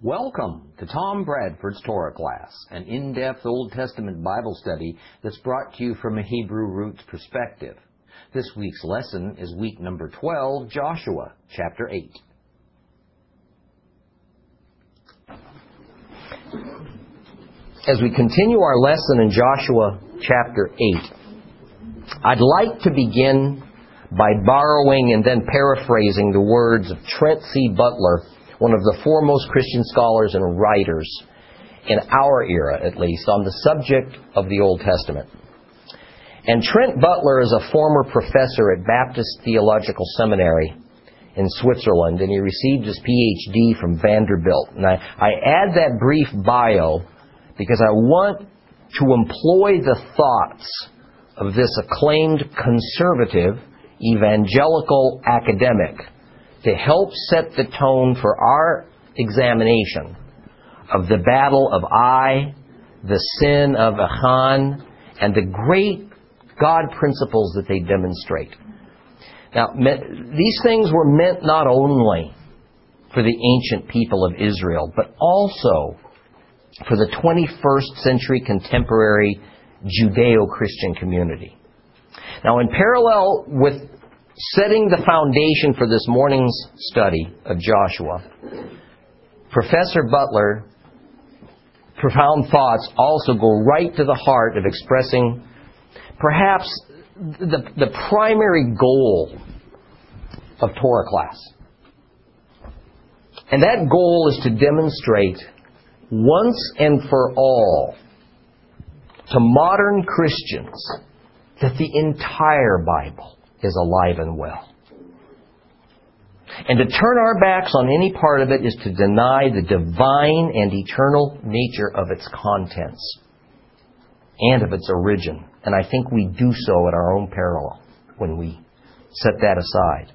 Welcome to Tom Bradford's Torah class, an in-depth Old Testament Bible study that's brought to you from a Hebrew roots perspective. This week's lesson is week number 12, Joshua, chapter 8. As we continue our lesson in Joshua chapter 8, I'd like to begin by borrowing and then paraphrasing the words of Trent C. Butler one of the foremost Christian scholars and writers in our era, at least, on the subject of the Old Testament. And Trent Butler is a former professor at Baptist Theological Seminary in Switzerland, and he received his PhD from Vanderbilt. And I, I add that brief bio because I want to employ the thoughts of this acclaimed conservative evangelical academic to help set the tone for our examination of the battle of Ai, the sin of Achan, and the great God principles that they demonstrate. Now, these things were meant not only for the ancient people of Israel, but also for the 21st century contemporary Judeo Christian community. Now, in parallel with setting the foundation for this morning's study of Joshua, Professor Butler profound thoughts also go right to the heart of expressing perhaps the, the primary goal of Torah class. And that goal is to demonstrate once and for all to modern Christians that the entire Bible is alive and well. And to turn our backs on any part of it is to deny the divine and eternal nature of its contents and of its origin. And I think we do so at our own peril when we set that aside.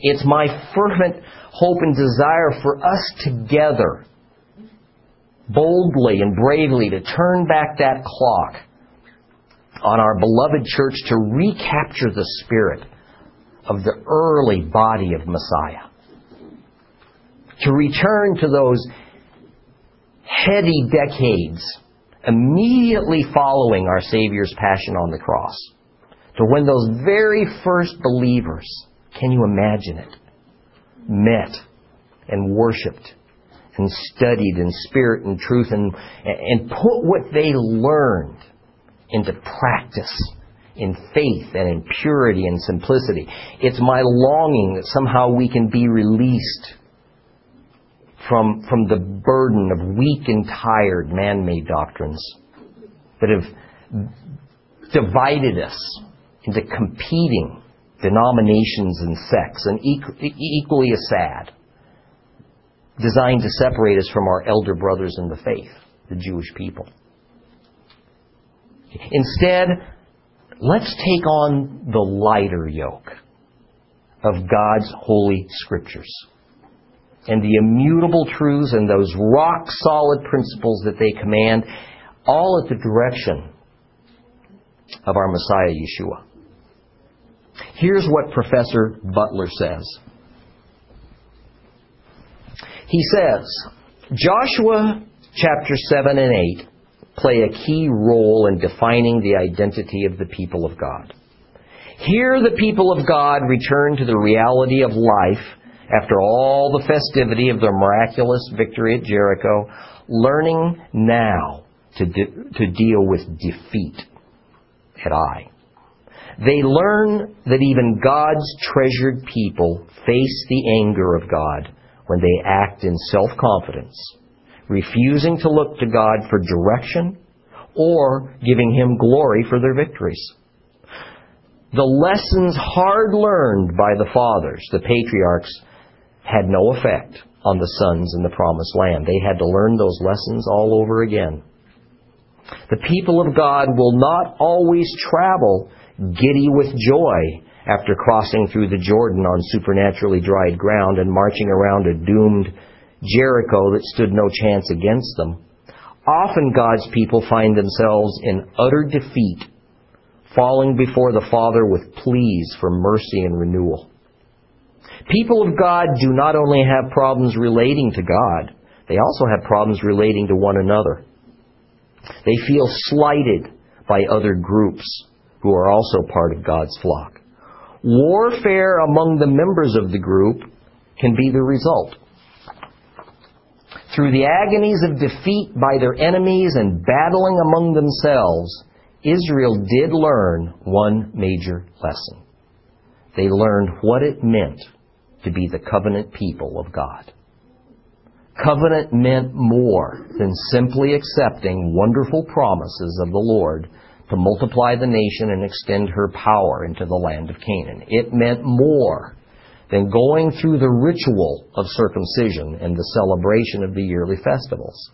It's my fervent hope and desire for us together, boldly and bravely, to turn back that clock on our beloved church to recapture the spirit of the early body of Messiah. To return to those heady decades immediately following our Savior's passion on the cross. To when those very first believers, can you imagine it, met and worshiped and studied in spirit and truth and, and put what they learned into practice in faith and in purity and simplicity. It's my longing that somehow we can be released from, from the burden of weak and tired man made doctrines that have divided us into competing denominations and sects, and equally as sad, designed to separate us from our elder brothers in the faith, the Jewish people. Instead, let's take on the lighter yoke of God's holy scriptures and the immutable truths and those rock solid principles that they command, all at the direction of our Messiah Yeshua. Here's what Professor Butler says. He says, Joshua chapter 7 and 8 play a key role in defining the identity of the people of God. Here, the people of God return to the reality of life after all the festivity of their miraculous victory at Jericho, learning now to, de- to deal with defeat at Ai. They learn that even God's treasured people face the anger of God when they act in self confidence refusing to look to God for direction or giving Him glory for their victories. The lessons hard learned by the fathers, the patriarchs, had no effect on the sons in the promised land. They had to learn those lessons all over again. The people of God will not always travel giddy with joy after crossing through the Jordan on supernaturally dried ground and marching around a doomed Jericho that stood no chance against them. Often God's people find themselves in utter defeat, falling before the Father with pleas for mercy and renewal. People of God do not only have problems relating to God, they also have problems relating to one another. They feel slighted by other groups who are also part of God's flock. Warfare among the members of the group can be the result. Through the agonies of defeat by their enemies and battling among themselves, Israel did learn one major lesson. They learned what it meant to be the covenant people of God. Covenant meant more than simply accepting wonderful promises of the Lord to multiply the nation and extend her power into the land of Canaan. It meant more than going through the ritual of circumcision and the celebration of the yearly festivals.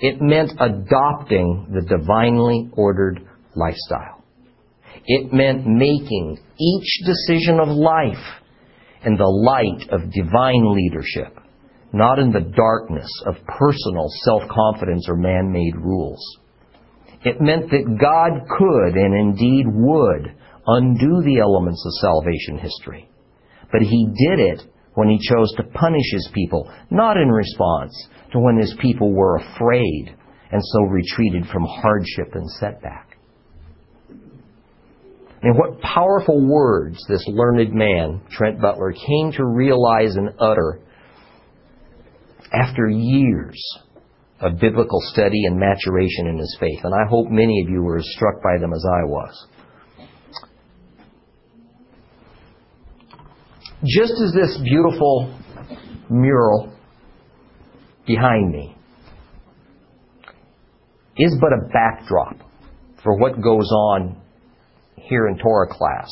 It meant adopting the divinely ordered lifestyle. It meant making each decision of life in the light of divine leadership, not in the darkness of personal self-confidence or man-made rules. It meant that God could and indeed would undo the elements of salvation history. But He did it when He chose to punish His people, not in response to when His people were afraid and so retreated from hardship and setback. And what powerful words this learned man, Trent Butler, came to realize and utter after years of biblical study and maturation in his faith. And I hope many of you were as struck by them as I was. Just as this beautiful mural behind me is but a backdrop for what goes on here in Torah class,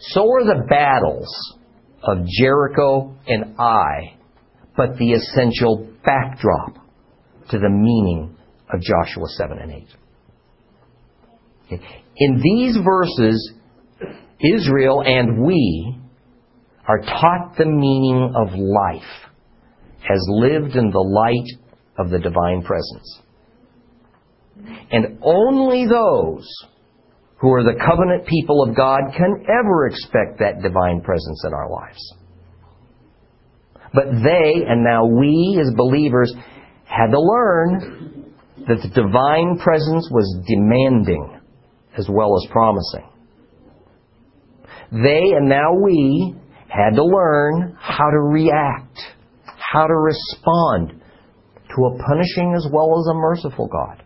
so are the battles of Jericho and Ai, but the essential backdrop to the meaning of Joshua 7 and 8. In these verses, Israel and we are taught the meaning of life as lived in the light of the divine presence. And only those who are the covenant people of God can ever expect that divine presence in our lives. But they, and now we as believers, had to learn that the divine presence was demanding as well as promising. They, and now we, had to learn how to react, how to respond to a punishing as well as a merciful God.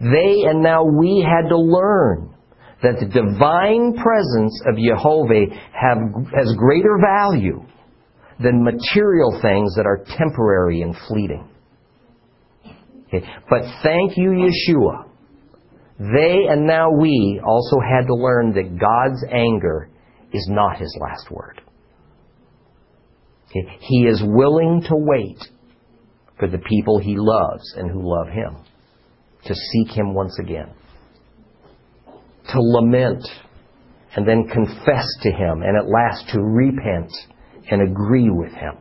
They and now we had to learn that the divine presence of Jehovah have, has greater value than material things that are temporary and fleeting. Okay. But thank you, Yeshua. They and now we also had to learn that God's anger is not his last word. He is willing to wait for the people he loves and who love him to seek him once again, to lament and then confess to him, and at last to repent and agree with him.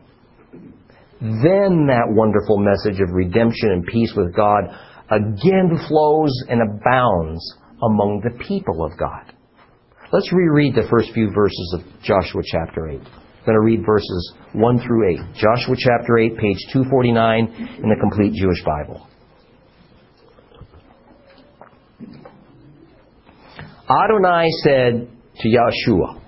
Then that wonderful message of redemption and peace with God again flows and abounds among the people of God. Let's reread the first few verses of Joshua chapter 8. I'm going to read verses 1 through 8. Joshua chapter 8, page 249 in the Complete Jewish Bible. Adonai said to Yeshua,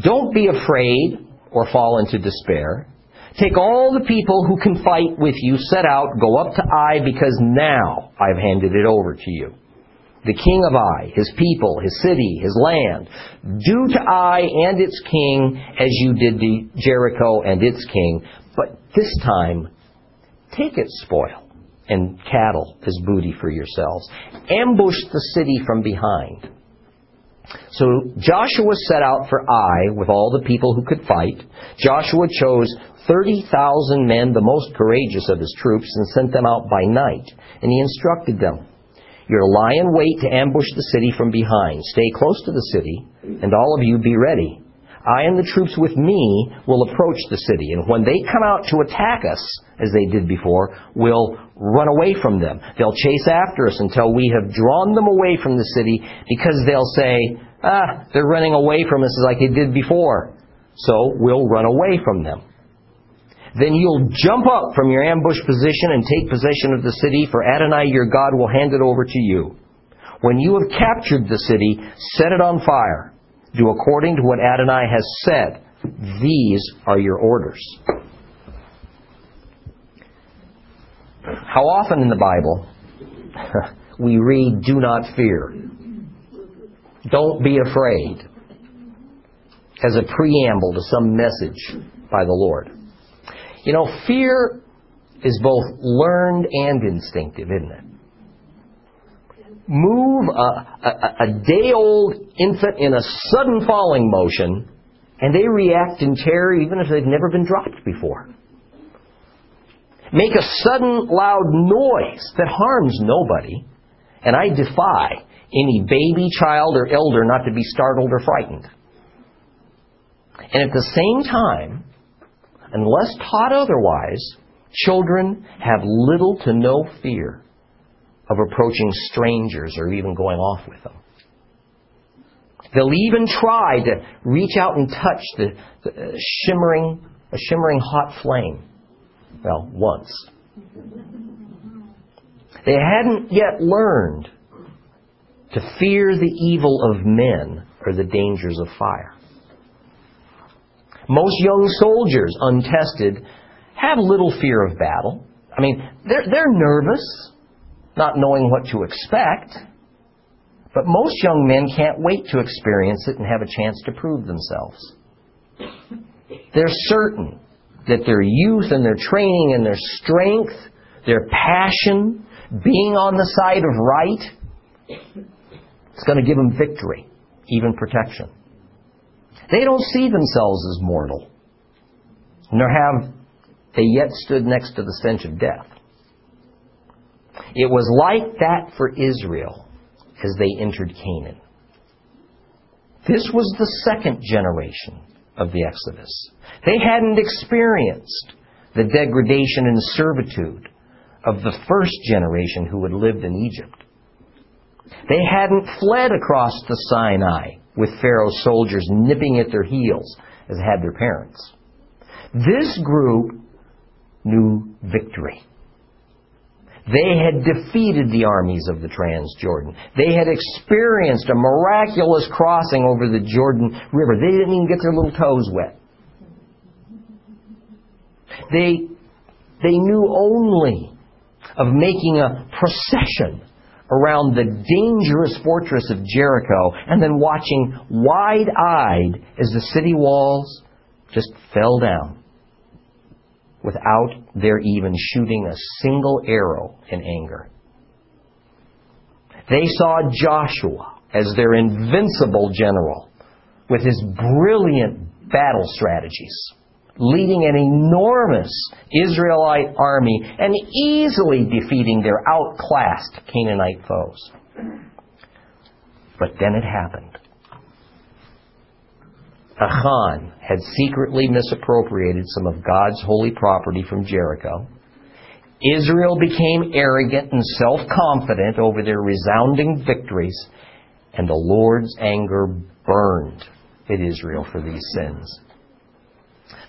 Don't be afraid or fall into despair. Take all the people who can fight with you, set out, go up to Ai, because now I've handed it over to you. The king of Ai, his people, his city, his land. Do to Ai and its king as you did to Jericho and its king, but this time take its spoil and cattle as booty for yourselves. Ambush the city from behind. So Joshua set out for Ai with all the people who could fight. Joshua chose 30,000 men, the most courageous of his troops, and sent them out by night. And he instructed them, You're to lie in wait to ambush the city from behind. Stay close to the city, and all of you be ready. I and the troops with me will approach the city, and when they come out to attack us, as they did before, we'll run away from them. They'll chase after us until we have drawn them away from the city because they'll say, ah, they're running away from us like they did before. So we'll run away from them. Then you'll jump up from your ambush position and take possession of the city, for Adonai your God will hand it over to you. When you have captured the city, set it on fire. Do according to what Adonai has said. These are your orders. How often in the Bible we read, Do not fear. Don't be afraid. As a preamble to some message by the Lord. You know, fear is both learned and instinctive, isn't it? Move a, a, a day old infant in a sudden falling motion, and they react in terror even if they've never been dropped before. Make a sudden loud noise that harms nobody, and I defy any baby, child, or elder not to be startled or frightened. And at the same time, unless taught otherwise, children have little to no fear of approaching strangers or even going off with them. They'll even try to reach out and touch the, the uh, shimmering, a shimmering hot flame. Well, once. They hadn't yet learned to fear the evil of men or the dangers of fire. Most young soldiers, untested, have little fear of battle. I mean, they're, they're nervous, not knowing what to expect. But most young men can't wait to experience it and have a chance to prove themselves. They're certain that their youth and their training and their strength, their passion, being on the side of right, it's going to give them victory, even protection. They don't see themselves as mortal, nor have they yet stood next to the stench of death. It was like that for Israel as they entered Canaan. This was the second generation of the Exodus. They hadn't experienced the degradation and servitude of the first generation who had lived in Egypt. They hadn't fled across the Sinai with Pharaoh's soldiers nipping at their heels as had their parents. This group knew victory. They had defeated the armies of the Transjordan. They had experienced a miraculous crossing over the Jordan River. They didn't even get their little toes wet. They, they knew only of making a procession around the dangerous fortress of Jericho and then watching wide eyed as the city walls just fell down without their even shooting a single arrow in anger. They saw Joshua as their invincible general with his brilliant battle strategies leading an enormous Israelite army and easily defeating their outclassed Canaanite foes. But then it happened. Achan had secretly misappropriated some of God's holy property from Jericho. Israel became arrogant and self confident over their resounding victories, and the Lord's anger burned at Israel for these sins.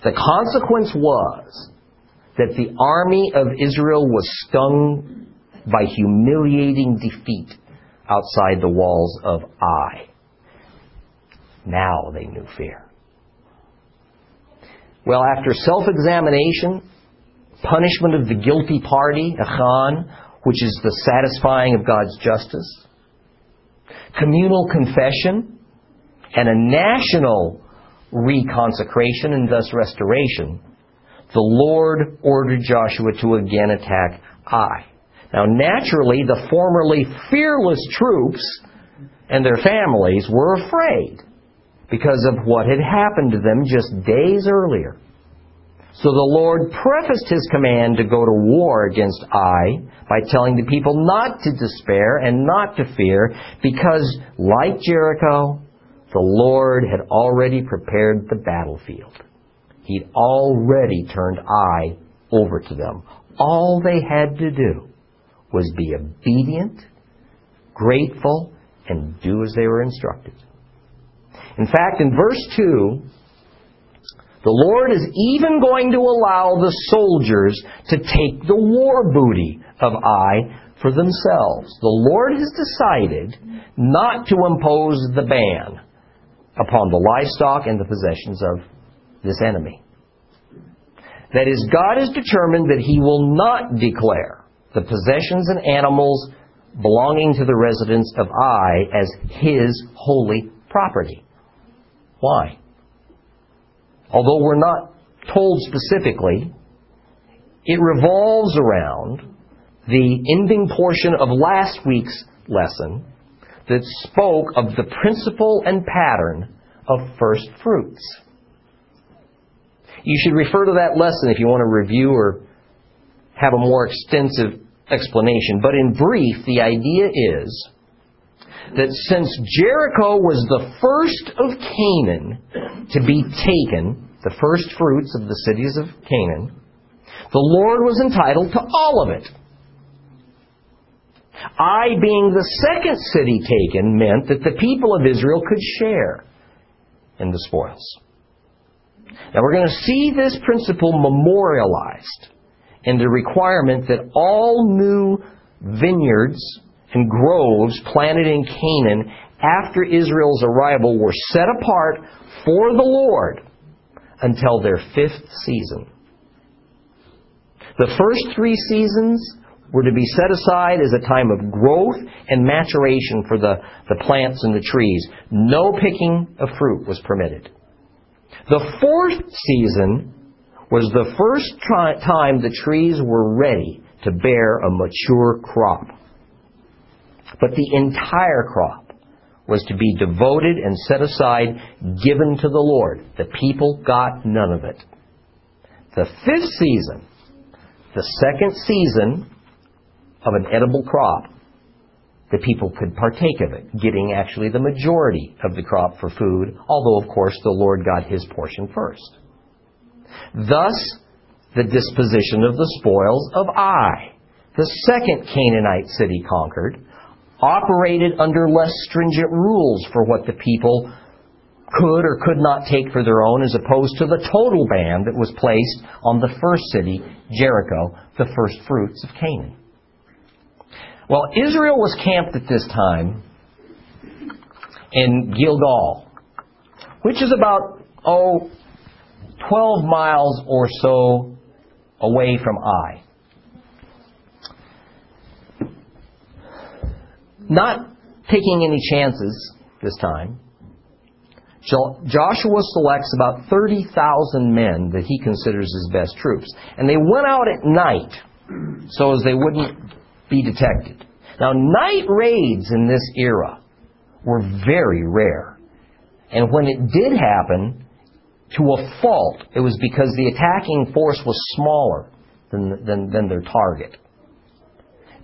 The consequence was that the army of Israel was stung by humiliating defeat outside the walls of Ai. Now they knew fear. Well, after self examination, punishment of the guilty party, Achan, which is the satisfying of God's justice, communal confession, and a national reconsecration and thus restoration, the Lord ordered Joshua to again attack Ai. Now, naturally, the formerly fearless troops and their families were afraid because of what had happened to them just days earlier. So the Lord prefaced his command to go to war against Ai by telling the people not to despair and not to fear because, like Jericho, the Lord had already prepared the battlefield. He'd already turned Ai over to them. All they had to do was be obedient, grateful, and do as they were instructed. In fact, in verse 2, The Lord is even going to allow the soldiers to take the war booty of Ai for themselves. The Lord has decided not to impose the ban upon the livestock and the possessions of this enemy. That is, God has determined that He will not declare the possessions and animals belonging to the residents of Ai as His holy property. Why? Although we're not told specifically, it revolves around the ending portion of last week's lesson that spoke of the principle and pattern of first fruits. You should refer to that lesson if you want to review or have a more extensive explanation. But in brief, the idea is that since Jericho was the first of Canaan to be taken, the first fruits of the cities of Canaan, the Lord was entitled to all of it. Ai being the second city taken meant that the people of Israel could share in the spoils. Now we're going to see this principle memorialized in the requirement that all new vineyards and groves planted in Canaan after Israel's arrival were set apart for the Lord until their fifth season. The first three seasons were to be set aside as a time of growth and maturation for the, the plants and the trees. No picking of fruit was permitted. The fourth season was the first tri- time the trees were ready to bear a mature crop. But the entire crop was to be devoted and set aside, given to the Lord. The people got none of it. The fifth season, the second season of an edible crop, the people could partake of it, getting actually the majority of the crop for food, although, of course, the Lord got his portion first. Thus, the disposition of the spoils of Ai, the second Canaanite city conquered, operated under less stringent rules for what the people could or could not take for their own, as opposed to the total ban that was placed on the first city, Jericho, the first fruits of Canaan. Well, Israel was camped at this time in Gilgal, which is about, oh, 12 miles or so away from Ai. Not taking any chances this time, Joshua selects about 30,000 men that he considers his best troops. And they went out at night so as they wouldn't be detected. Now, night raids in this era were very rare. And when it did happen, to a fault, it was because the attacking force was smaller than, than, than their target.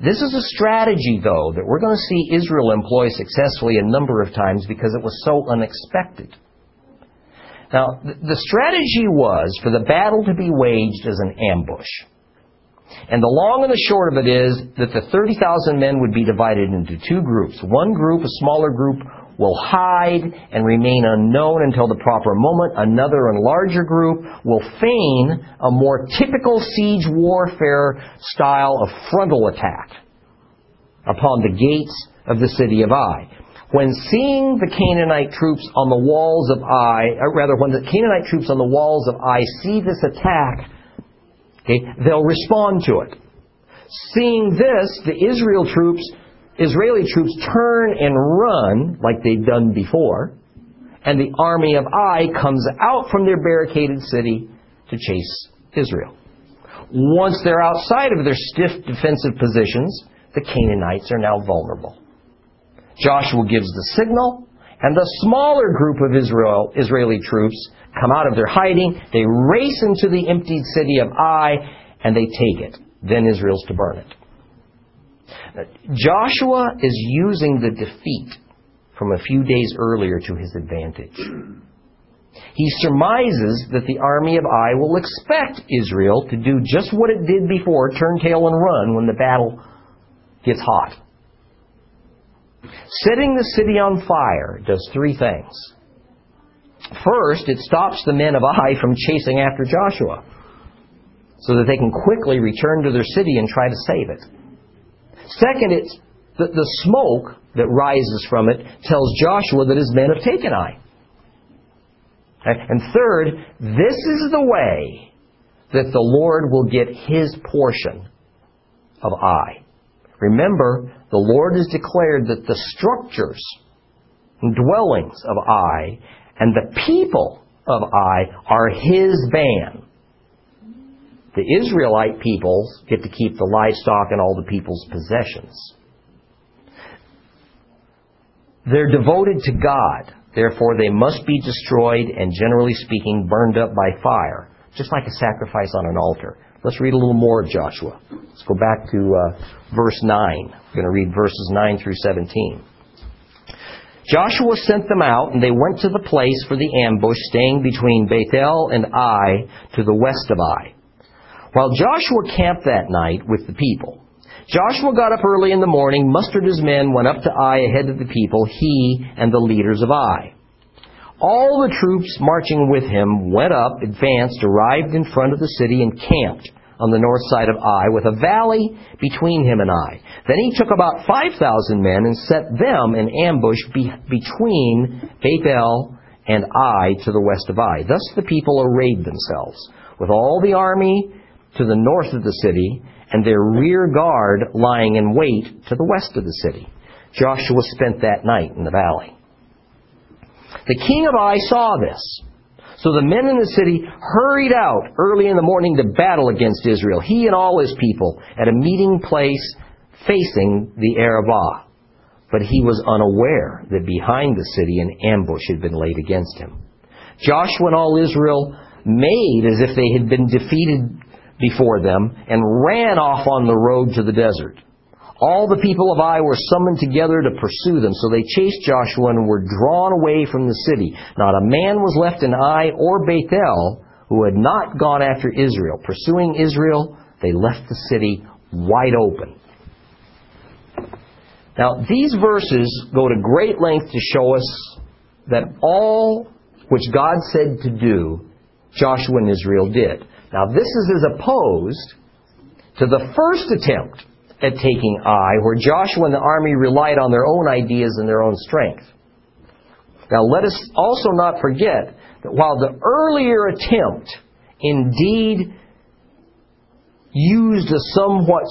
This is a strategy, though, that we're going to see Israel employ successfully a number of times because it was so unexpected. Now, the strategy was for the battle to be waged as an ambush. And the long and the short of it is that the 30,000 men would be divided into two groups. One group, a smaller group, will hide and remain unknown until the proper moment. Another and larger group will feign a more typical siege warfare style of frontal attack upon the gates of the city of Ai. When seeing the Canaanite troops on the walls of Ai, rather, when the Canaanite troops on the walls of Ai see this attack, okay, they'll respond to it. Seeing this, the Israel troops Israeli troops turn and run like they'd done before, and the army of Ai comes out from their barricaded city to chase Israel. Once they're outside of their stiff defensive positions, the Canaanites are now vulnerable. Joshua gives the signal, and the smaller group of Israel, Israeli troops come out of their hiding, they race into the emptied city of Ai, and they take it. Then Israel's to burn it. Joshua is using the defeat from a few days earlier to his advantage. He surmises that the army of Ai will expect Israel to do just what it did before turn tail and run when the battle gets hot. Setting the city on fire does three things. First, it stops the men of Ai from chasing after Joshua so that they can quickly return to their city and try to save it. Second, it's the, the smoke that rises from it tells Joshua that his men have taken Ai. And third, this is the way that the Lord will get his portion of Ai. Remember, the Lord has declared that the structures and dwellings of Ai and the people of Ai are his ban. The Israelite peoples get to keep the livestock and all the people's possessions. They're devoted to God. Therefore, they must be destroyed and, generally speaking, burned up by fire, just like a sacrifice on an altar. Let's read a little more of Joshua. Let's go back to uh, verse 9. We're going to read verses 9 through 17. Joshua sent them out, and they went to the place for the ambush, staying between Bethel and Ai to the west of Ai. While Joshua camped that night with the people, Joshua got up early in the morning, mustered his men, went up to Ai ahead of the people, he and the leaders of Ai. All the troops marching with him went up, advanced, arrived in front of the city, and camped on the north side of Ai, with a valley between him and Ai. Then he took about 5,000 men and set them in ambush be- between Bethel and Ai to the west of Ai. Thus the people arrayed themselves, with all the army to the north of the city, and their rear guard lying in wait to the west of the city. Joshua spent that night in the valley. The king of Ai saw this. So the men in the city hurried out early in the morning to battle against Israel, he and all his people, at a meeting place facing the Arabah. But he was unaware that behind the city an ambush had been laid against him. Joshua and all Israel made as if they had been defeated before them and ran off on the road to the desert. All the people of Ai were summoned together to pursue them, so they chased Joshua and were drawn away from the city. Not a man was left in Ai or Bethel who had not gone after Israel. Pursuing Israel, they left the city wide open. Now, these verses go to great length to show us that all which God said to do, Joshua and Israel did. Now, this is as opposed to the first attempt at taking Ai, where Joshua and the army relied on their own ideas and their own strength. Now, let us also not forget that while the earlier attempt indeed used a somewhat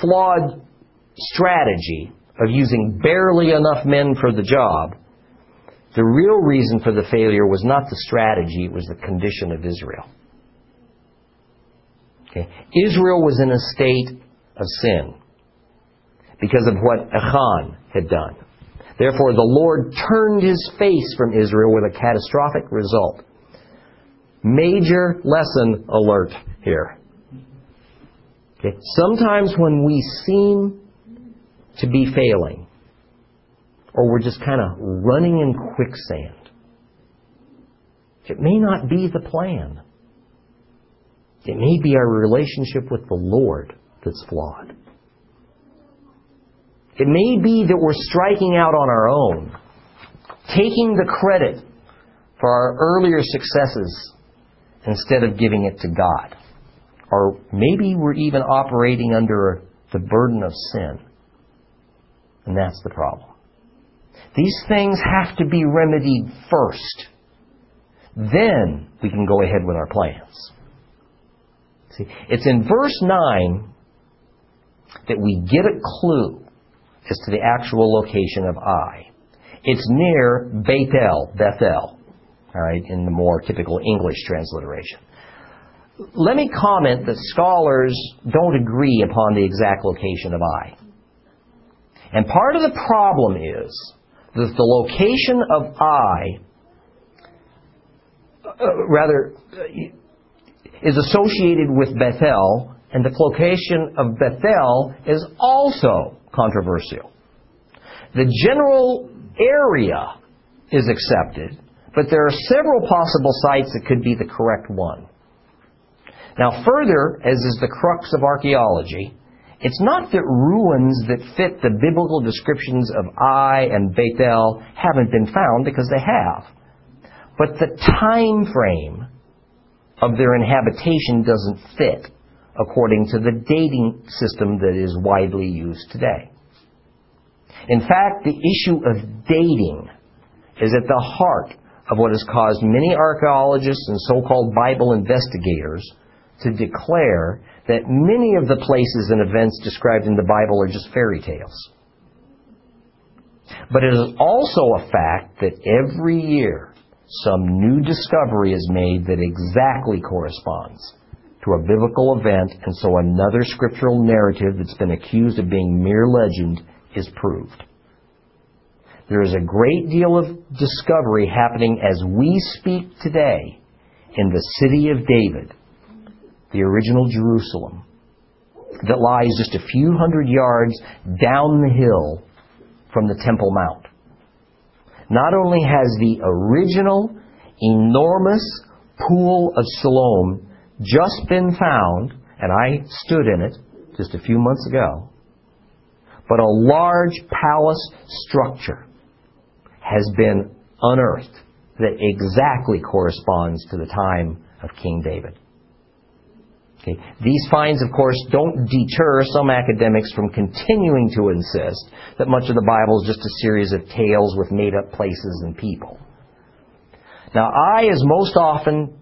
flawed strategy of using barely enough men for the job, the real reason for the failure was not the strategy, it was the condition of Israel. Okay. Israel was in a state of sin because of what Achan had done. Therefore, the Lord turned his face from Israel with a catastrophic result. Major lesson alert here. Okay. Sometimes when we seem to be failing, or we're just kind of running in quicksand, it may not be the plan. It may be our relationship with the Lord that's flawed. It may be that we're striking out on our own, taking the credit for our earlier successes instead of giving it to God. Or maybe we're even operating under the burden of sin. And that's the problem. These things have to be remedied first. Then we can go ahead with our plans. See, it's in verse 9 that we get a clue as to the actual location of Ai. It's near Bethel, Bethel, all right, in the more typical English transliteration. Let me comment that scholars don't agree upon the exact location of Ai. And part of the problem is that the location of Ai, uh, rather, is associated with Bethel, and the location of Bethel is also controversial. The general area is accepted, but there are several possible sites that could be the correct one. Now, further, as is the crux of archaeology, it's not that ruins that fit the biblical descriptions of Ai and Bethel haven't been found, because they have. but the time frame of their inhabitation doesn't fit according to the dating system that is widely used today. In fact, the issue of dating is at the heart of what has caused many archaeologists and so-called Bible investigators to declare that many of the places and events described in the Bible are just fairy tales. But it is also a fact that every year some new discovery is made that exactly corresponds to a biblical event, and so another scriptural narrative that's been accused of being mere legend is proved. There is a great deal of discovery happening as we speak today in the city of David, the original Jerusalem, that lies just a few hundred yards down the hill from the Temple Mount. Not only has the original enormous pool of Siloam just been found, and I stood in it just a few months ago, but a large palace structure has been unearthed that exactly corresponds to the time of King David. Okay. These finds, of course, don't deter some academics from continuing to insist that much of the Bible is just a series of tales with made up places and people. Now, Ai is most often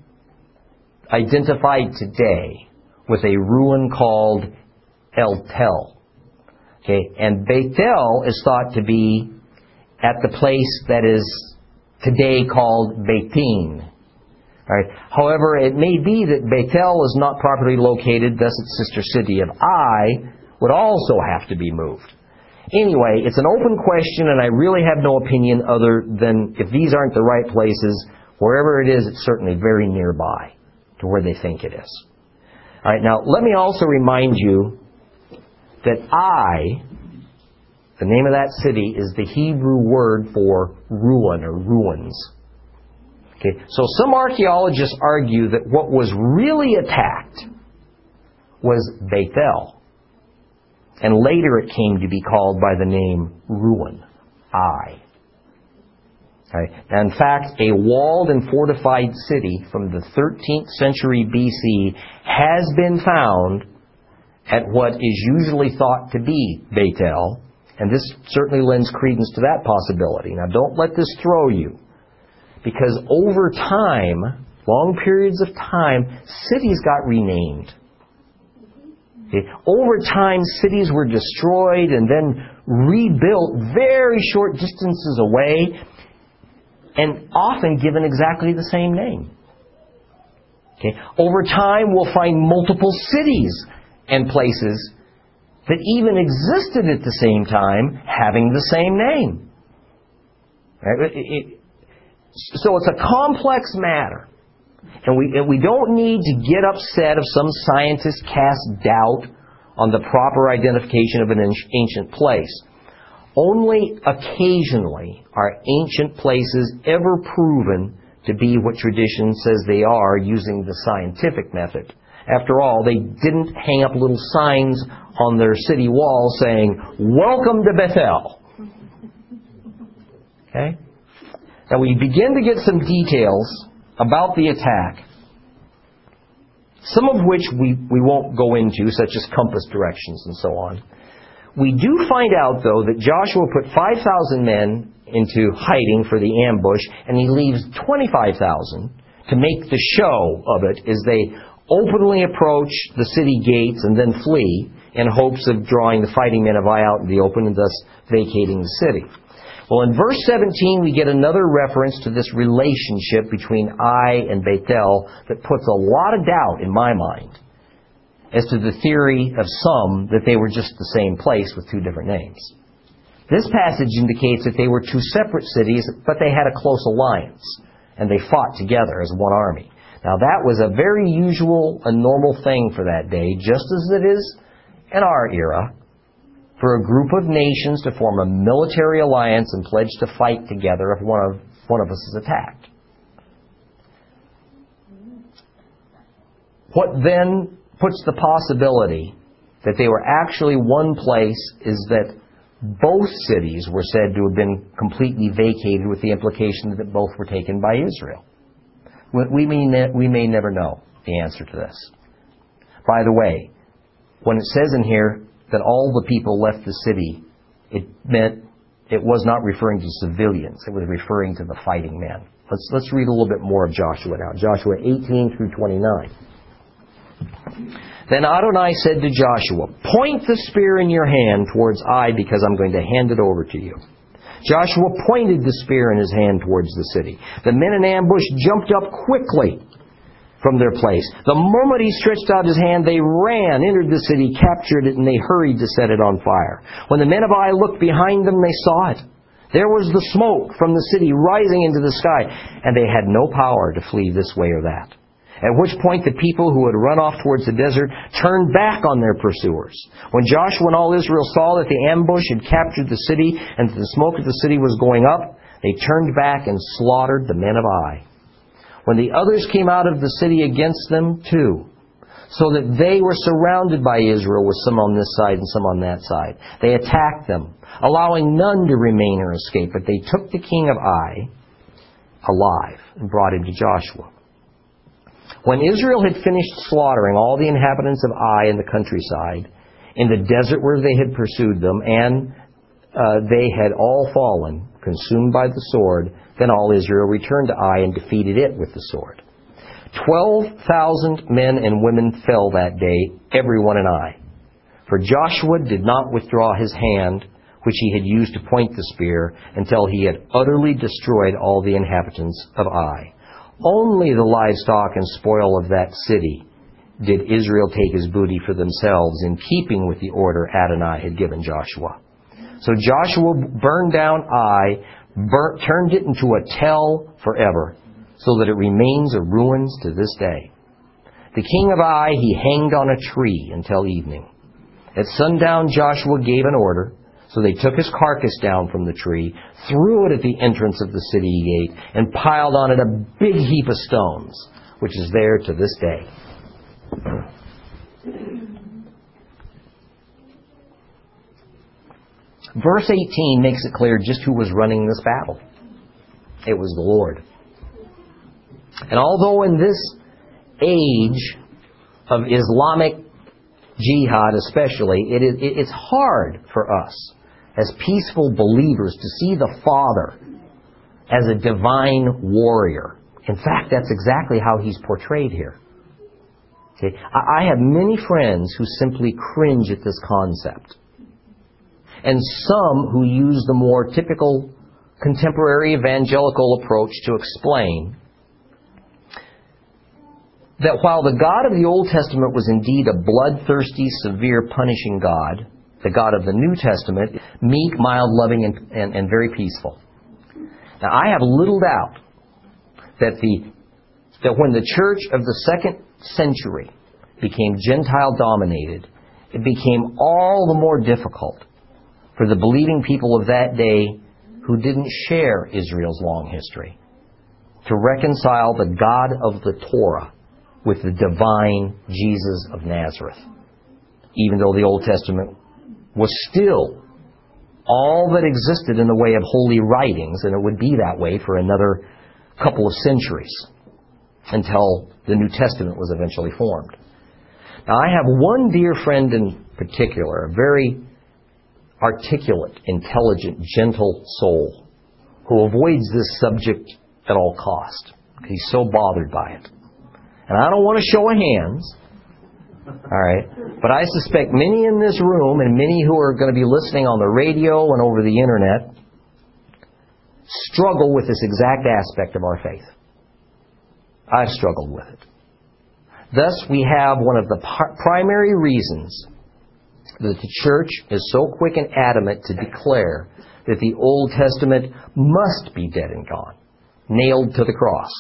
identified today with a ruin called El Tel. Okay, and Bethel is thought to be at the place that is today called Betin. Right. However, it may be that Bethel is not properly located, thus its sister city of Ai would also have to be moved. Anyway, it's an open question, and I really have no opinion other than if these aren't the right places, wherever it is, it's certainly very nearby to where they think it is. All right, now let me also remind you that Ai, the name of that city, is the Hebrew word for ruin or ruins. Okay, so some archaeologists argue that what was really attacked was Bethel. And later it came to be called by the name Ruin, Ai. In fact, a walled and fortified city from the 13th century BC has been found at what is usually thought to be Bethel, and this certainly lends credence to that possibility. Now, don't let this throw you. Because over time, long periods of time, cities got renamed. Over time, cities were destroyed and then rebuilt very short distances away and often given exactly the same name. Okay. Over time, we'll find multiple cities and places that even existed at the same time having the same name. Right? It, it, so it's a complex matter. And we, and we don't need to get upset if some scientists cast doubt on the proper identification of an ancient place. Only occasionally are ancient places ever proven to be what tradition says they are using the scientific method. After all, they didn't hang up little signs on their city wall saying, Welcome to Bethel. Okay? Now we begin to get some details about the attack, some of which we, we won't go into, such as compass directions and so on. We do find out, though, that Joshua put 5,000 men into hiding for the ambush, and he leaves 25,000 to make the show of it as they openly approach the city gates and then flee in hopes of drawing the fighting men of Ai out in the open and thus vacating the city. Well, in verse 17, we get another reference to this relationship between Ai and Bethel that puts a lot of doubt in my mind as to the theory of some that they were just the same place with two different names. This passage indicates that they were two separate cities, but they had a close alliance, and they fought together as one army. Now, that was a very usual and normal thing for that day, just as it is in our era, for a group of nations to form a military alliance and pledge to fight together if one of, one of us is attacked. What then puts the possibility that they were actually one place is that both cities were said to have been completely vacated with the implication that both were taken by Israel. We may, ne- we may never know the answer to this. By the way, when it says in here that all the people left the city, it meant it was not referring to civilians. It was referring to the fighting men. Let's, let's read a little bit more of Joshua now. Joshua 18 through 29. Then Adonai said to Joshua, Point the spear in your hand towards Ai, because I'm going to hand it over to you. Joshua pointed the spear in his hand towards the city. The men in ambush jumped up quickly from their place. The moment he stretched out his hand, they ran, entered the city, captured it, and they hurried to set it on fire. When the men of Ai looked behind them, they saw it. There was the smoke from the city rising into the sky, and they had no power to flee this way or that. At which point the people who had run off towards the desert turned back on their pursuers. When Joshua and all Israel saw that the ambush had captured the city and that the smoke of the city was going up, they turned back and slaughtered the men of Ai. When the others came out of the city against them too, so that they were surrounded by Israel with some on this side and some on that side. They attacked them, allowing none to remain or escape, but they took the king of Ai alive and brought him to Joshua. When Israel had finished slaughtering all the inhabitants of Ai in the countryside, in the desert where they had pursued them, and uh, they had all fallen, consumed by the sword, then all Israel returned to Ai and defeated it with the sword. Twelve thousand men and women fell that day, every one in Ai. For Joshua did not withdraw his hand, which he had used to point the spear, until he had utterly destroyed all the inhabitants of Ai. Only the livestock and spoil of that city did Israel take as booty for themselves in keeping with the order Adonai had given Joshua. So Joshua burned down Ai, burnt, turned it into a tell forever, so that it remains a ruins to this day. The king of Ai he hanged on a tree until evening. At sundown Joshua gave an order, so they took his carcass down from the tree, threw it at the entrance of the city gate, and piled on it a big heap of stones, which is there to this day. Verse 18 makes it clear just who was running this battle. It was the Lord. And although in this age of Islamic jihad especially, it is, it's hard for us as peaceful believers to see the Father as a divine warrior. In fact, that's exactly how he's portrayed here. Okay? I have many friends who simply cringe at this concept. And some who use the more typical contemporary evangelical approach to explain that while the God of the Old Testament was indeed a bloodthirsty, severe, punishing God, the God of the New Testament, meek, mild, loving, and, and, and very peaceful. Now, I have little doubt that, the, that when the church of the second century became Gentile dominated, it became all the more difficult for the believing people of that day who didn't share Israel's long history to reconcile the God of the Torah with the divine Jesus of Nazareth. Even though the Old Testament was still all that existed in the way of holy writings, and it would be that way for another couple of centuries until the New Testament was eventually formed. Now, I have one dear friend in particular, a very articulate, intelligent, gentle soul who avoids this subject at all cost. He's so bothered by it. And I don't want to show of hands, all right? But I suspect many in this room and many who are going to be listening on the radio and over the internet struggle with this exact aspect of our faith. I've struggled with it. Thus, we have one of the primary reasons that the church is so quick and adamant to declare that the Old Testament must be dead and gone, nailed to the cross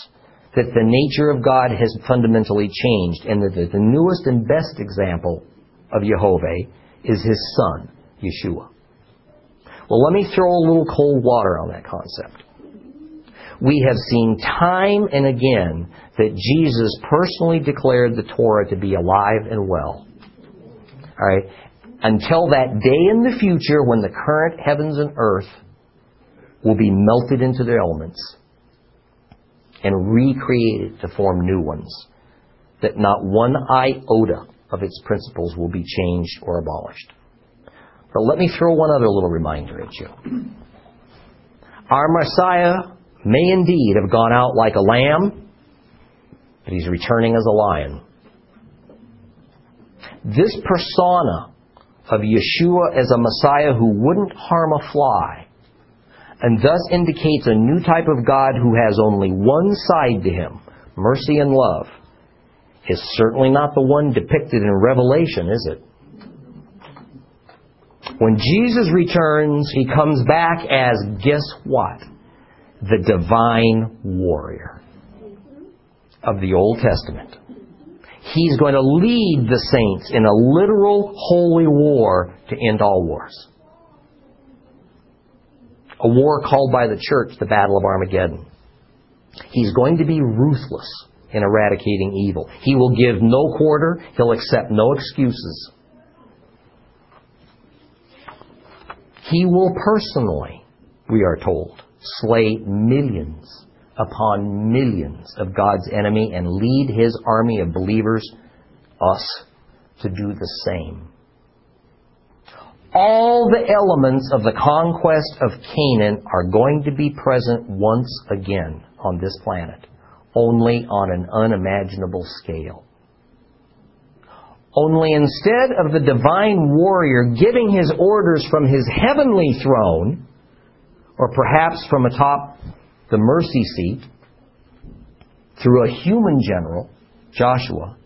that the nature of God has fundamentally changed, and that the newest and best example of Jehovah is his son, Yeshua. Well, let me throw a little cold water on that concept. We have seen time and again that Jesus personally declared the Torah to be alive and well. All right? until that day in the future when the current heavens and earth will be melted into their elements and recreated to form new ones, that not one iota of its principles will be changed or abolished. But let me throw one other little reminder at you. Our Messiah may indeed have gone out like a lamb, but he's returning as a lion. This persona of Yeshua as a Messiah who wouldn't harm a fly and thus indicates a new type of God who has only one side to him mercy and love is certainly not the one depicted in Revelation, is it? When Jesus returns, he comes back as, guess what? The divine warrior of the Old Testament. He's going to lead the saints in a literal holy war to end all wars. A war called by the church the Battle of Armageddon. He's going to be ruthless in eradicating evil. He will give no quarter, he'll accept no excuses. He will personally, we are told, slay millions upon millions of God's enemy and lead his army of believers, us, to do the same. All the elements of the conquest of Canaan are going to be present once again on this planet, only on an unimaginable scale. Only instead of the divine warrior giving his orders from his heavenly throne, or perhaps from atop the mercy seat, through a human general, Joshua,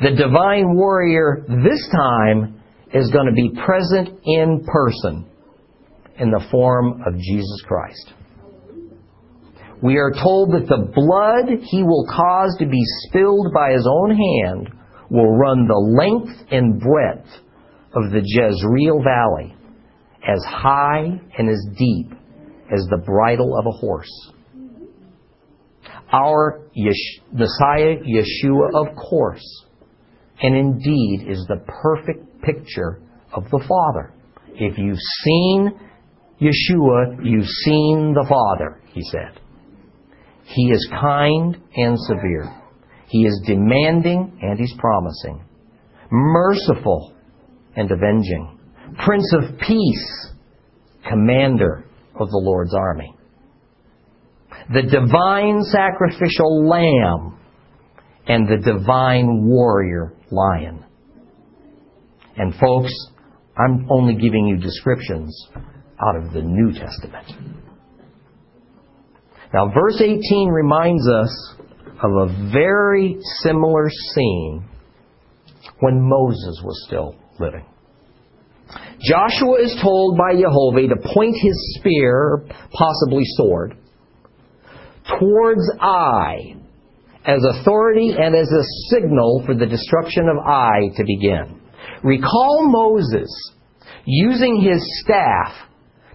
the divine warrior this time is going to be present in person in the form of Jesus Christ. We are told that the blood he will cause to be spilled by his own hand will run the length and breadth of the Jezreel Valley, as high and as deep as the bridle of a horse. Our Yesh- Messiah, Yeshua, of course, and indeed is the perfect picture of the Father. If you've seen Yeshua, you've seen the Father, he said. He is kind and severe. He is demanding and he's promising. Merciful and avenging. Prince of Peace, commander of the Lord's army. The divine sacrificial lamb and the divine warrior lion. And folks, I'm only giving you descriptions out of the New Testament. Now, verse 18 reminds us of a very similar scene when Moses was still living. Joshua is told by Jehovah to point his spear, possibly sword, towards Ai as authority and as a signal for the destruction of Ai to begin. Recall Moses using his staff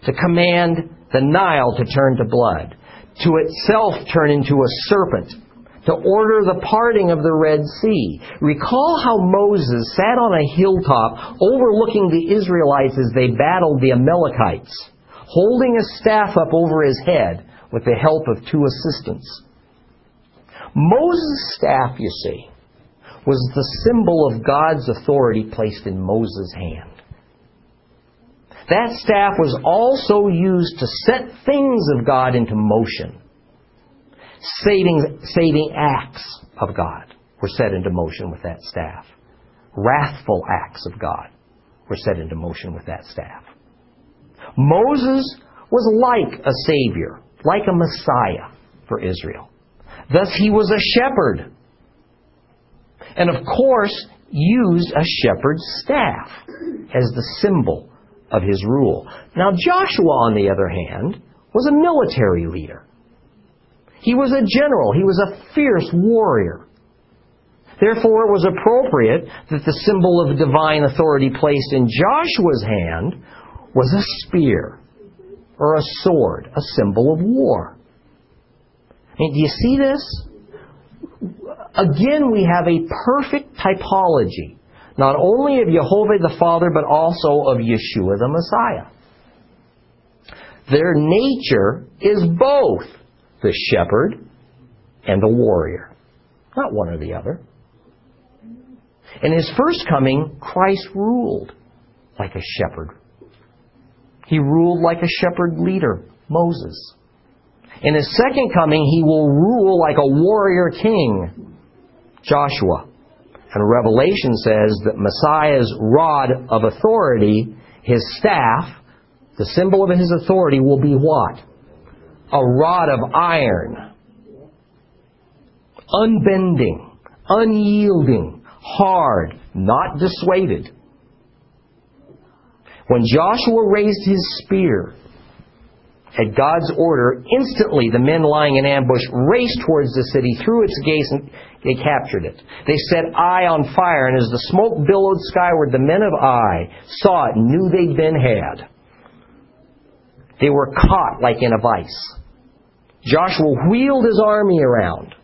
to command the Nile to turn to blood, to itself turn into a serpent, to order the parting of the Red Sea. Recall how Moses sat on a hilltop overlooking the Israelites as they battled the Amalekites, holding a staff up over his head with the help of two assistants. Moses' staff, you see, was the symbol of God's authority placed in Moses' hand. That staff was also used to set things of God into motion saving, saving acts of God were set into motion with that staff. Wrathful acts of God were set into motion with that staff. Moses was like a Savior, like a Messiah for Israel. Thus, he was a shepherd. And of course, used a shepherd's staff as the symbol of his rule. Now, Joshua, on the other hand, was a military leader. He was a general. He was a fierce warrior. Therefore, it was appropriate that the symbol of divine authority placed in Joshua's hand was a spear or a sword, a symbol of war. I mean, do you see this? Again, we have a perfect typology, not only of Jehovah the Father, but also of Yeshua the Messiah. Their nature is both the shepherd and the warrior, not one or the other. In his first coming, Christ ruled like a shepherd. He ruled like a shepherd leader, Moses. In his second coming, he will rule like a warrior king, Joshua. And Revelation says that Messiah's rod of authority, his staff, the symbol of his authority will be what? A rod of iron. Unbending, unyielding, hard, not dissuaded. When Joshua raised his spear at God's order, instantly the men lying in ambush raced towards the city, through its gates, and they captured it. They set Ai on fire, and as the smoke billowed skyward, the men of Ai saw it and knew they'd been had. They were caught like in a vice. Joshua wheeled his army around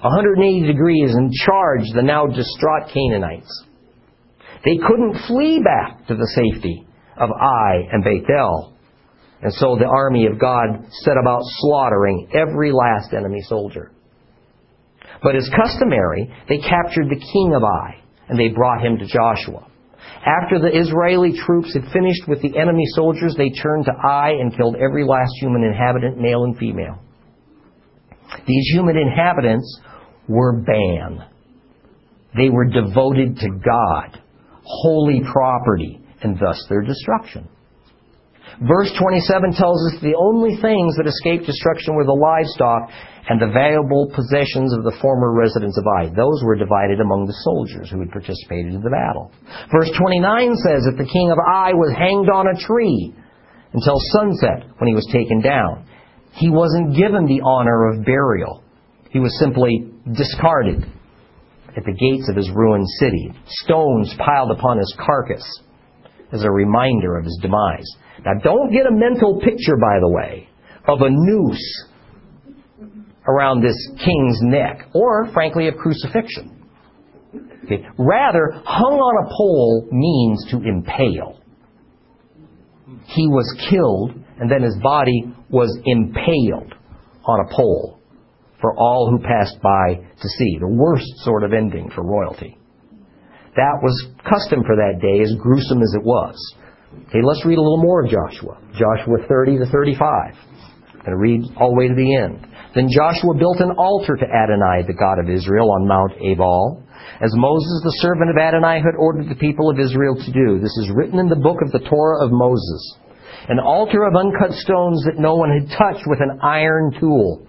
180 degrees and charged the now distraught Canaanites. They couldn't flee back to the safety of Ai and Bethel. And so the army of God set about slaughtering every last enemy soldier. But as customary, they captured the king of Ai and they brought him to Joshua. After the Israeli troops had finished with the enemy soldiers, they turned to Ai and killed every last human inhabitant, male and female. These human inhabitants were ban. They were devoted to God, holy property, and thus their destruction. Verse 27 tells us the only things that escaped destruction were the livestock and the valuable possessions of the former residents of Ai. Those were divided among the soldiers who had participated in the battle. Verse 29 says that the king of Ai was hanged on a tree until sunset when he was taken down. He wasn't given the honor of burial. He was simply discarded at the gates of his ruined city, stones piled upon his carcass as a reminder of his demise. Now, don't get a mental picture, by the way, of a noose around this king's neck, or, frankly, of crucifixion. Okay. Rather, hung on a pole means to impale. He was killed, and then his body was impaled on a pole for all who passed by to see. The worst sort of ending for royalty. That was custom for that day, as gruesome as it was. Okay, let's read a little more of Joshua. Joshua 30 to 35. And read all the way to the end. Then Joshua built an altar to Adonai, the God of Israel, on Mount Ebal, as Moses, the servant of Adonai, had ordered the people of Israel to do. This is written in the book of the Torah of Moses. An altar of uncut stones that no one had touched with an iron tool.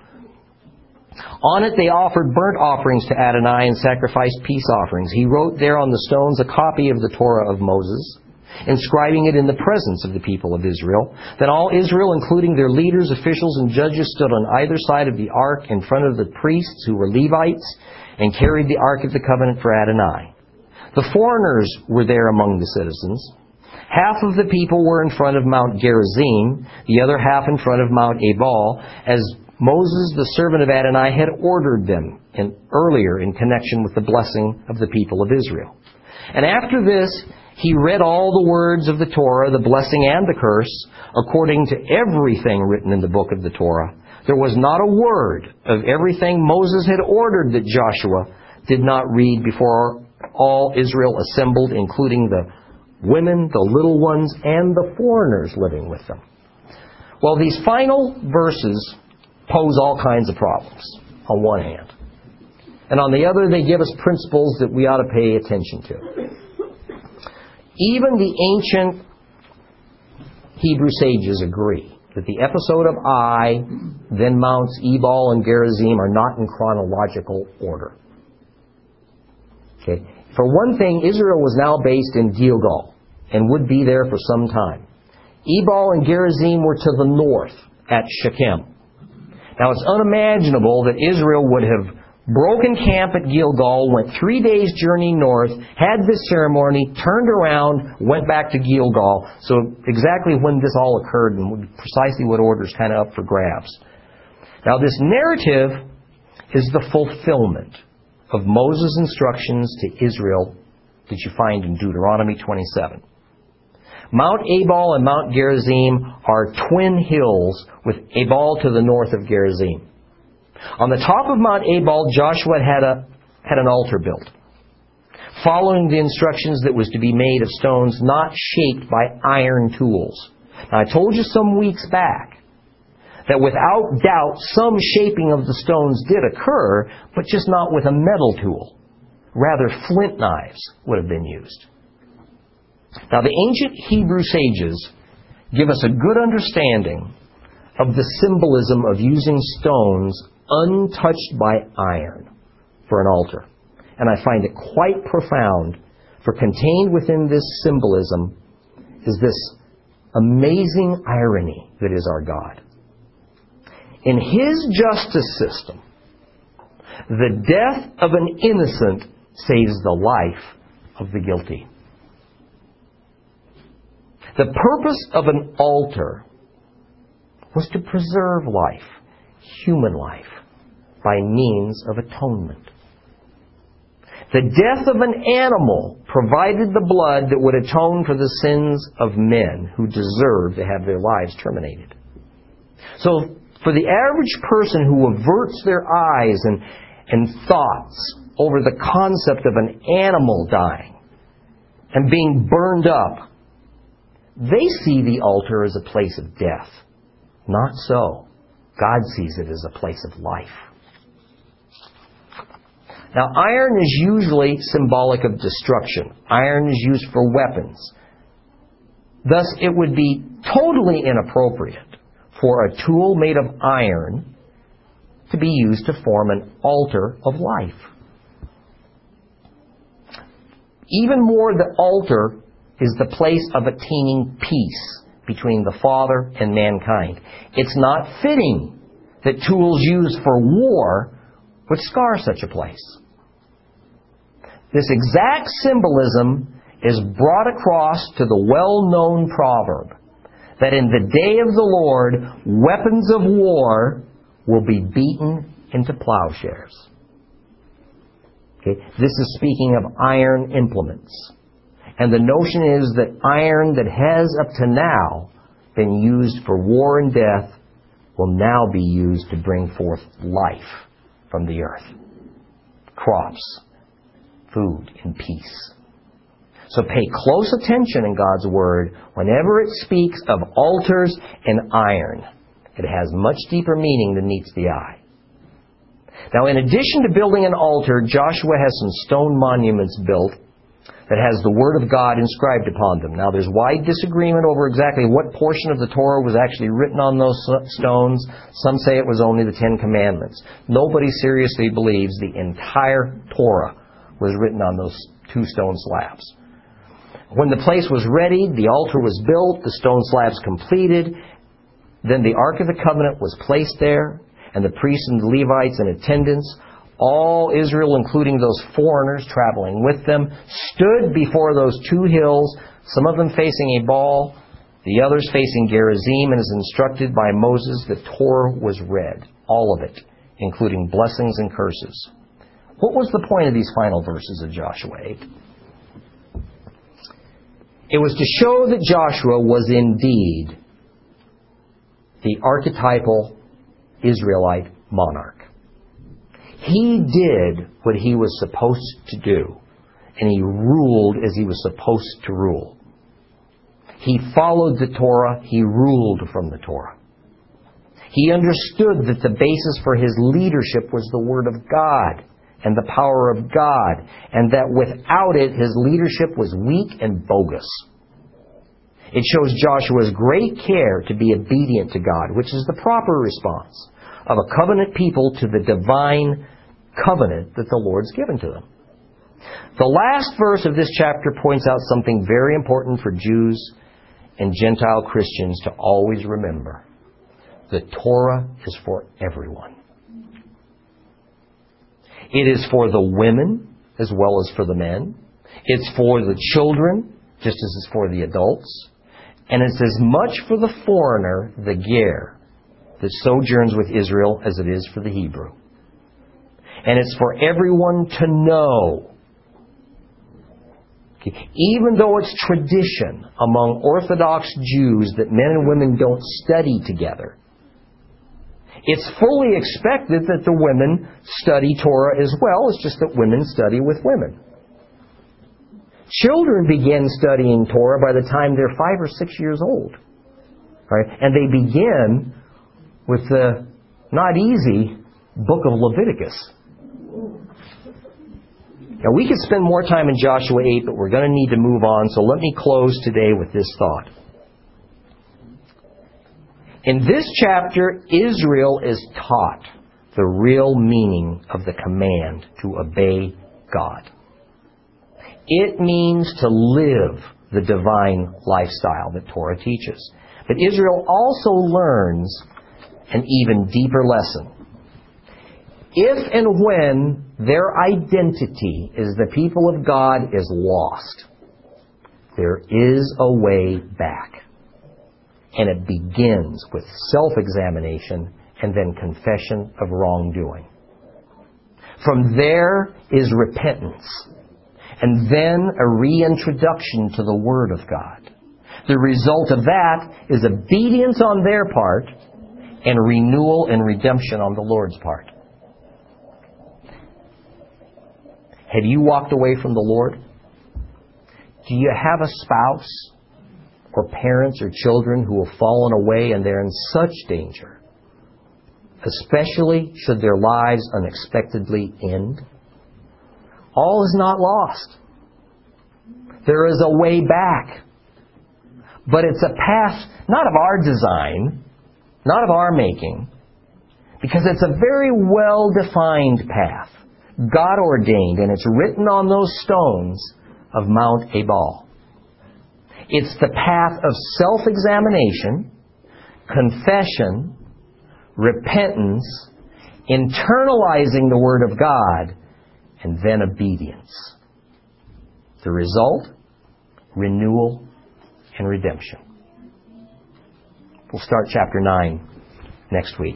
On it they offered burnt offerings to Adonai and sacrificed peace offerings. He wrote there on the stones a copy of the Torah of Moses, inscribing it in the presence of the people of Israel. Then all Israel, including their leaders, officials, and judges, stood on either side of the ark in front of the priests who were Levites and carried the ark of the covenant for Adonai. The foreigners were there among the citizens. Half of the people were in front of Mount Gerizim, the other half in front of Mount Ebal, as Moses, the servant of Adonai, had ordered them in, earlier in connection with the blessing of the people of Israel. And after this, he read all the words of the Torah, the blessing and the curse, according to everything written in the book of the Torah. There was not a word of everything Moses had ordered that Joshua did not read before all Israel assembled, including the women, the little ones, and the foreigners living with them. Well, these final verses pose all kinds of problems on one hand. And on the other, they give us principles that we ought to pay attention to. Even the ancient Hebrew sages agree that the episode of Ai, then Mounts Ebal and Gerizim are not in chronological order. Okay. For one thing, Israel was now based in Gilgal and would be there for some time. Ebal and Gerizim were to the north at Shechem. Now it's unimaginable that Israel would have broken camp at Gilgal, went three days' journey north, had this ceremony, turned around, went back to Gilgal. So exactly when this all occurred and precisely what order is kind of up for grabs. Now this narrative is the fulfillment of Moses' instructions to Israel that you find in Deuteronomy 27. Mount Ebal and Mount Gerizim are twin hills with Ebal to the north of Gerizim. On the top of Mount Ebal, Joshua had, a, had an altar built, following the instructions that was to be made of stones not shaped by iron tools. Now, I told you some weeks back that without doubt some shaping of the stones did occur, but just not with a metal tool. Rather, flint knives would have been used. Now, the ancient Hebrew sages give us a good understanding of the symbolism of using stones untouched by iron for an altar. And I find it quite profound, for contained within this symbolism is this amazing irony that is our God. In His justice system, the death of an innocent saves the life of the guilty. The purpose of an altar was to preserve life, human life, by means of atonement. The death of an animal provided the blood that would atone for the sins of men who deserve to have their lives terminated. So, for the average person who averts their eyes and, and thoughts over the concept of an animal dying and being burned up, they see the altar as a place of death. Not so. God sees it as a place of life. Now, iron is usually symbolic of destruction. Iron is used for weapons. Thus, it would be totally inappropriate for a tool made of iron to be used to form an altar of life. Even more, the altar is the place of attaining peace between the Father and mankind. It's not fitting that tools used for war would scar such a place. This exact symbolism is brought across to the well known proverb that in the day of the Lord, weapons of war will be beaten into plowshares. Okay? This is speaking of iron implements. And the notion is that iron that has up to now been used for war and death will now be used to bring forth life from the earth. Crops, food, and peace. So pay close attention in God's Word whenever it speaks of altars and iron. It has much deeper meaning than meets the eye. Now, in addition to building an altar, Joshua has some stone monuments built that has the Word of God inscribed upon them. Now, there's wide disagreement over exactly what portion of the Torah was actually written on those stones. Some say it was only the Ten Commandments. Nobody seriously believes the entire Torah was written on those two stone slabs. When the place was ready, the altar was built, the stone slabs completed, then the Ark of the Covenant was placed there, and the priests and the Levites in attendance, all Israel, including those foreigners traveling with them, stood before those two hills, some of them facing Ebal, the others facing Gerizim, and as instructed by Moses, the Torah was read, all of it, including blessings and curses. What was the point of these final verses of Joshua 8? It was to show that Joshua was indeed the archetypal Israelite monarch. He did what he was supposed to do, and he ruled as he was supposed to rule. He followed the Torah, he ruled from the Torah. He understood that the basis for his leadership was the Word of God and the power of God, and that without it, his leadership was weak and bogus. It shows Joshua's great care to be obedient to God, which is the proper response of a covenant people to the divine covenant that the Lord's given to them. The last verse of this chapter points out something very important for Jews and Gentile Christians to always remember. The Torah is for everyone. It is for the women as well as for the men. It's for the children just as it's for the adults. And it's as much for the foreigner, the ger, that sojourns with Israel as it is for the Hebrew. And it's for everyone to know Even though it's tradition among Orthodox Jews that men and women don't study together, it's fully expected that the women study Torah as well. It's just that women study with women. Children begin studying Torah by the time they're five or six years old. Right? And they begin with the not easy book of Leviticus. Now, we could spend more time in Joshua 8, but we're going to need to move on, so let me close today with this thought. In this chapter, Israel is taught the real meaning of the command to obey God. It means to live the divine lifestyle that Torah teaches. But Israel also learns an even deeper lesson. If and when their identity as the people of God is lost, there is a way back. And it begins with self examination and then confession of wrongdoing. From there is repentance, and then a reintroduction to the Word of God. The result of that is obedience on their part and renewal and redemption on the Lord's part. Have you walked away from the Lord? Do you have a spouse or parents or children who have fallen away and they're in such danger, especially should their lives unexpectedly end? All is not lost. There is a way back. But it's a path not of our design, not of our making, because it's a very well defined path. God ordained, and it's written on those stones of Mount Ebal. It's the path of self examination, confession, repentance, internalizing the Word of God, and then obedience. The result? Renewal and redemption. We'll start chapter 9 next week.